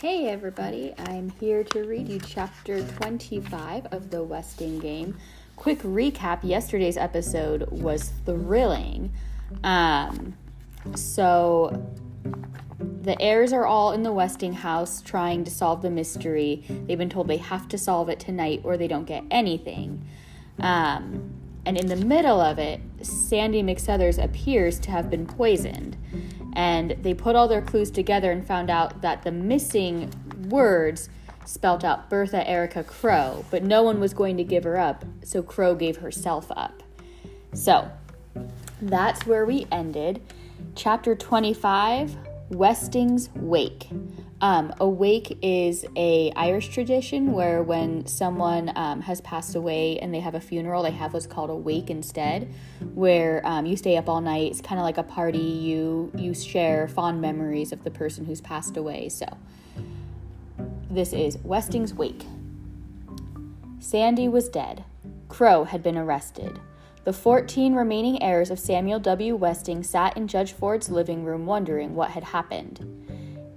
Hey everybody, I'm here to read you chapter 25 of the Westing game. Quick recap yesterday's episode was thrilling. Um, so, the heirs are all in the Westing house trying to solve the mystery. They've been told they have to solve it tonight or they don't get anything. Um, and in the middle of it, Sandy McSuthers appears to have been poisoned and they put all their clues together and found out that the missing words spelt out Bertha Erica Crow, but no one was going to give her up, so Crow gave herself up. So that's where we ended. Chapter 25 Westing's Wake. Um, a wake is a Irish tradition where when someone um, has passed away and they have a funeral, they have what's called a wake instead, where um, you stay up all night. It's kind of like a party. You you share fond memories of the person who's passed away. So this is Westing's wake. Sandy was dead. Crow had been arrested. The 14 remaining heirs of Samuel W. Westing sat in Judge Ford's living room wondering what had happened.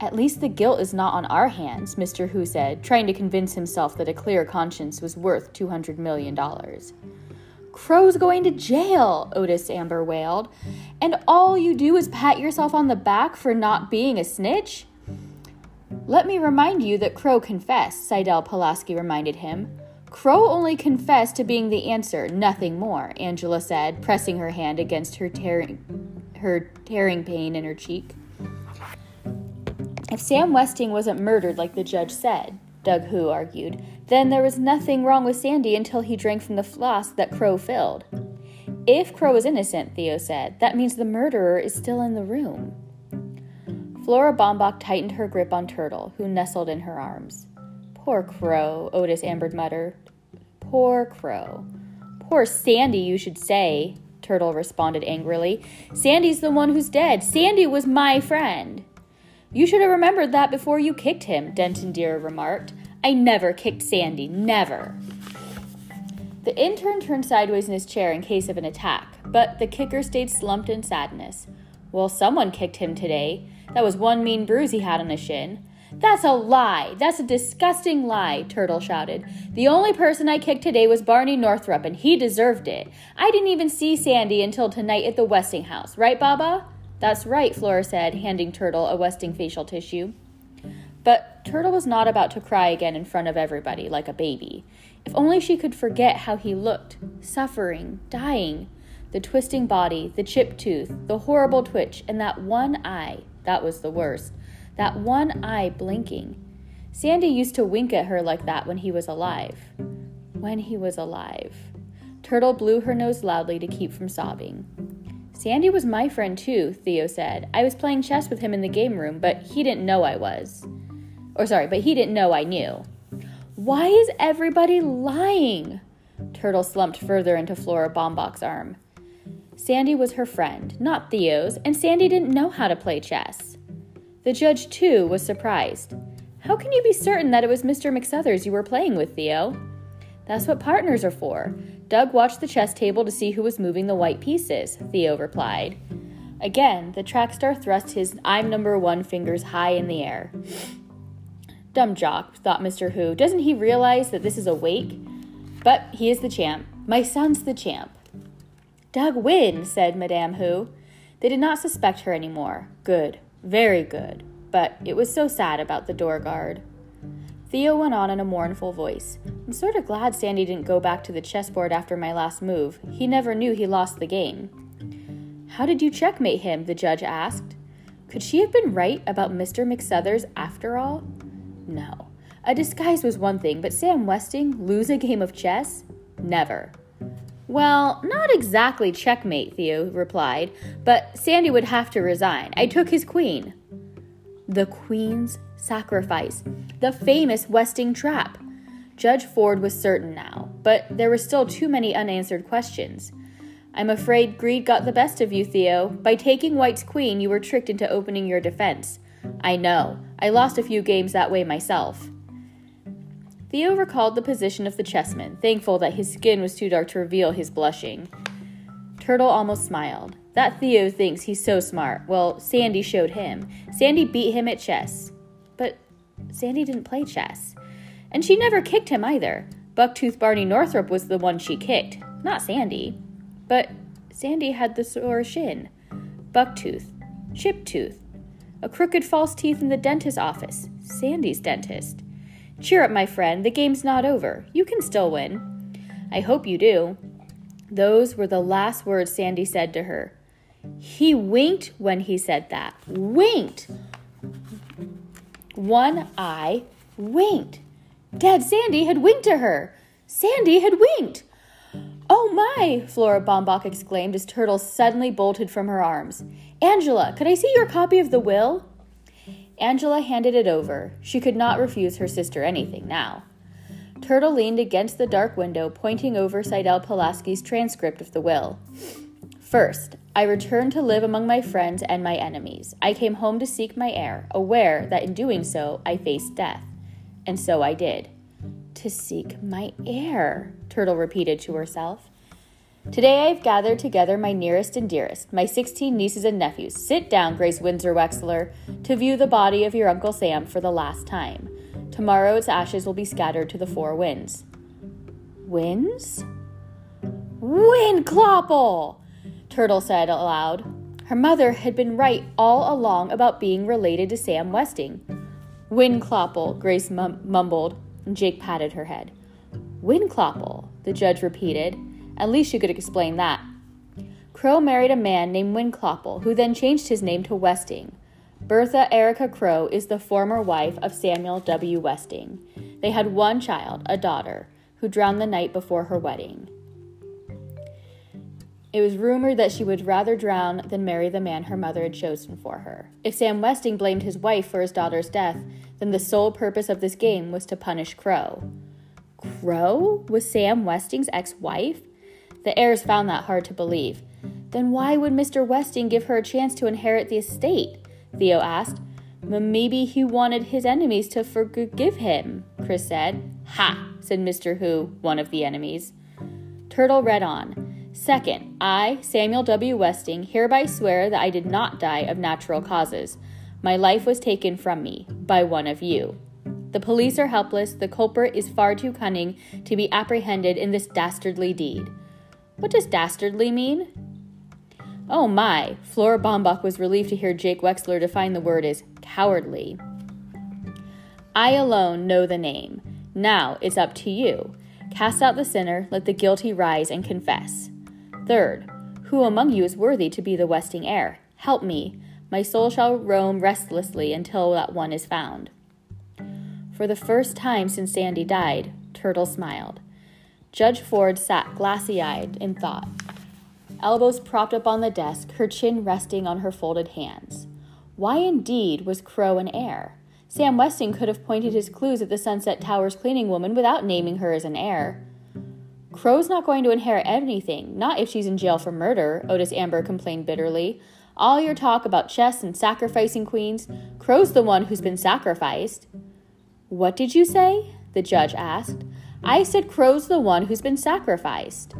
At least the guilt is not on our hands, Mr. Hoo said, trying to convince himself that a clear conscience was worth $200 million. Crow's going to jail, Otis Amber wailed. And all you do is pat yourself on the back for not being a snitch? Let me remind you that Crow confessed, Sydelle Pulaski reminded him. Crow only confessed to being the answer, nothing more, Angela said, pressing her hand against her tearing, her tearing pain in her cheek. If Sam Westing wasn't murdered like the judge said, Doug Hoo argued, then there was nothing wrong with Sandy until he drank from the flask that Crow filled. If Crow is innocent, Theo said, that means the murderer is still in the room. Flora Baumbach tightened her grip on Turtle, who nestled in her arms. Poor Crow, Otis Amber muttered. Poor Crow. Poor Sandy, you should say, Turtle responded angrily. Sandy's the one who's dead. Sandy was my friend. You should have remembered that before you kicked him, Denton Deere remarked. I never kicked Sandy, never. The intern turned sideways in his chair in case of an attack, but the kicker stayed slumped in sadness. Well, someone kicked him today. That was one mean bruise he had on his shin. That's a lie! That's a disgusting lie, Turtle shouted. The only person I kicked today was Barney Northrup, and he deserved it. I didn't even see Sandy until tonight at the Westinghouse, right, Baba? That's right, Flora said, handing Turtle a Westing facial tissue. But Turtle was not about to cry again in front of everybody like a baby. If only she could forget how he looked, suffering, dying. The twisting body, the chipped tooth, the horrible twitch, and that one eye. That was the worst. That one eye blinking. Sandy used to wink at her like that when he was alive. When he was alive. Turtle blew her nose loudly to keep from sobbing. Sandy was my friend too, Theo said. I was playing chess with him in the game room, but he didn't know I was. Or sorry, but he didn't know I knew. Why is everybody lying? Turtle slumped further into Flora Baumbach's arm. Sandy was her friend, not Theo's, and Sandy didn't know how to play chess. The judge, too, was surprised. How can you be certain that it was Mr. McSuthers you were playing with, Theo? That's what partners are for. Doug watched the chess table to see who was moving the white pieces, Theo replied. Again, the track star thrust his I'm number one fingers high in the air. Dumb jock, thought Mr. Hoo. Doesn't he realize that this is a wake? But he is the champ. My son's the champ. Doug win, said Madame Hoo. They did not suspect her any more. Good. Very good. But it was so sad about the door guard. Theo went on in a mournful voice. I'm sort of glad Sandy didn't go back to the chessboard after my last move. He never knew he lost the game. How did you checkmate him? the judge asked. Could she have been right about Mr. McSuthers after all? No. A disguise was one thing, but Sam Westing lose a game of chess? Never. Well, not exactly checkmate, Theo replied, but Sandy would have to resign. I took his queen. The queen's sacrifice, the famous Westing trap. Judge Ford was certain now, but there were still too many unanswered questions. I'm afraid greed got the best of you, Theo. By taking White's queen, you were tricked into opening your defense. I know. I lost a few games that way myself. Theo recalled the position of the chessman, thankful that his skin was too dark to reveal his blushing. Turtle almost smiled. That Theo thinks he's so smart. Well, Sandy showed him. Sandy beat him at chess. But Sandy didn't play chess. And she never kicked him either. Bucktooth Barney Northrup was the one she kicked, not Sandy. But Sandy had the sore shin, bucktooth, chipped tooth, a crooked false teeth in the dentist's office, Sandy's dentist. Cheer up, my friend, the game's not over. You can still win. I hope you do. Those were the last words Sandy said to her. He winked when he said that. Winked! One eye winked. Dead Sandy had winked to her. Sandy had winked. Oh my! Flora Baumbach exclaimed as Turtle suddenly bolted from her arms. Angela, could I see your copy of the will? Angela handed it over. She could not refuse her sister anything now. Turtle leaned against the dark window, pointing over Sydelle Pulaski's transcript of the will. First, I returned to live among my friends and my enemies. I came home to seek my heir, aware that in doing so I faced death. And so I did. To seek my heir, Turtle repeated to herself. Today I have gathered together my nearest and dearest, my sixteen nieces and nephews. Sit down, Grace Windsor Wexler, to view the body of your Uncle Sam for the last time. Tomorrow its ashes will be scattered to the four winds. Winds? Windkloppel! Turtle said aloud. Her mother had been right all along about being related to Sam Westing. Windkloppel, Grace mum- mumbled, and Jake patted her head. Windkloppel, the judge repeated. At least she could explain that. Crow married a man named Windkloppel, who then changed his name to Westing. Bertha Erica Crow is the former wife of Samuel W. Westing. They had one child, a daughter, who drowned the night before her wedding. It was rumored that she would rather drown than marry the man her mother had chosen for her. If Sam Westing blamed his wife for his daughter's death, then the sole purpose of this game was to punish Crow. Crow was Sam Westing's ex wife? The heirs found that hard to believe. Then why would Mr. Westing give her a chance to inherit the estate? Theo asked. Maybe he wanted his enemies to forgive him, Chris said. Ha, said Mr. Hoo, one of the enemies. Turtle read on. Second, I, Samuel W. Westing, hereby swear that I did not die of natural causes. My life was taken from me by one of you. The police are helpless. The culprit is far too cunning to be apprehended in this dastardly deed. What does dastardly mean? Oh my, Flora Baumbach was relieved to hear Jake Wexler define the word as cowardly. I alone know the name. Now it's up to you. Cast out the sinner, let the guilty rise and confess. Third, who among you is worthy to be the Westing heir? Help me. My soul shall roam restlessly until that one is found. For the first time since Sandy died, Turtle smiled. Judge Ford sat glassy eyed in thought elbows propped up on the desk, her chin resting on her folded hands. Why indeed was Crow an heir? Sam Westing could have pointed his clues at the Sunset Towers cleaning woman without naming her as an heir. Crow's not going to inherit anything, not if she's in jail for murder, Otis Amber complained bitterly. All your talk about chess and sacrificing queens, Crow's the one who's been sacrificed. What did you say? the judge asked. I said Crow's the one who's been sacrificed.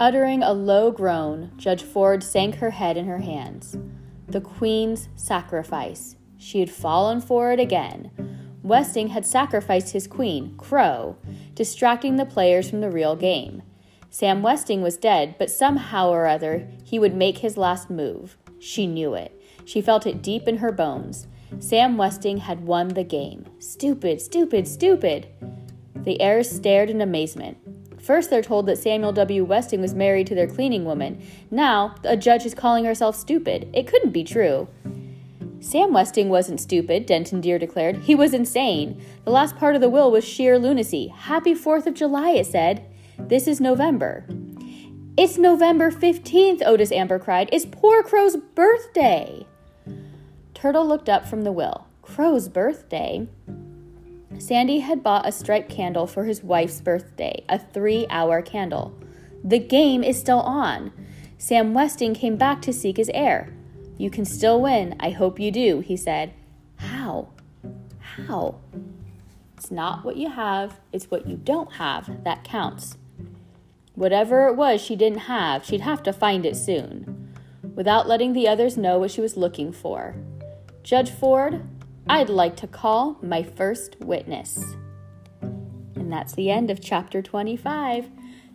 Uttering a low groan, Judge Ford sank her head in her hands. The Queen's sacrifice. She had fallen for it again. Westing had sacrificed his queen, Crow, distracting the players from the real game. Sam Westing was dead, but somehow or other he would make his last move. She knew it. She felt it deep in her bones. Sam Westing had won the game. Stupid, stupid, stupid. The heirs stared in amazement. First, they're told that Samuel W. Westing was married to their cleaning woman. Now, a judge is calling herself stupid. It couldn't be true. Sam Westing wasn't stupid, Denton Deere declared. He was insane. The last part of the will was sheer lunacy. Happy 4th of July, it said. This is November. It's November 15th, Otis Amber cried. It's poor Crow's birthday. Turtle looked up from the will. Crow's birthday? Sandy had bought a striped candle for his wife's birthday, a three hour candle. The game is still on. Sam Westing came back to seek his heir. You can still win. I hope you do, he said. How? How? It's not what you have, it's what you don't have that counts. Whatever it was she didn't have, she'd have to find it soon, without letting the others know what she was looking for. Judge Ford, I'd like to call my first witness. And that's the end of chapter 25.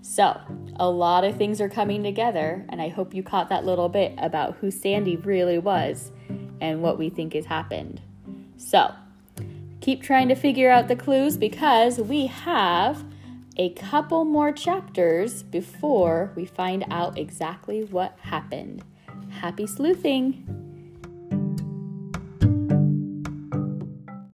So, a lot of things are coming together, and I hope you caught that little bit about who Sandy really was and what we think has happened. So, keep trying to figure out the clues because we have a couple more chapters before we find out exactly what happened. Happy sleuthing!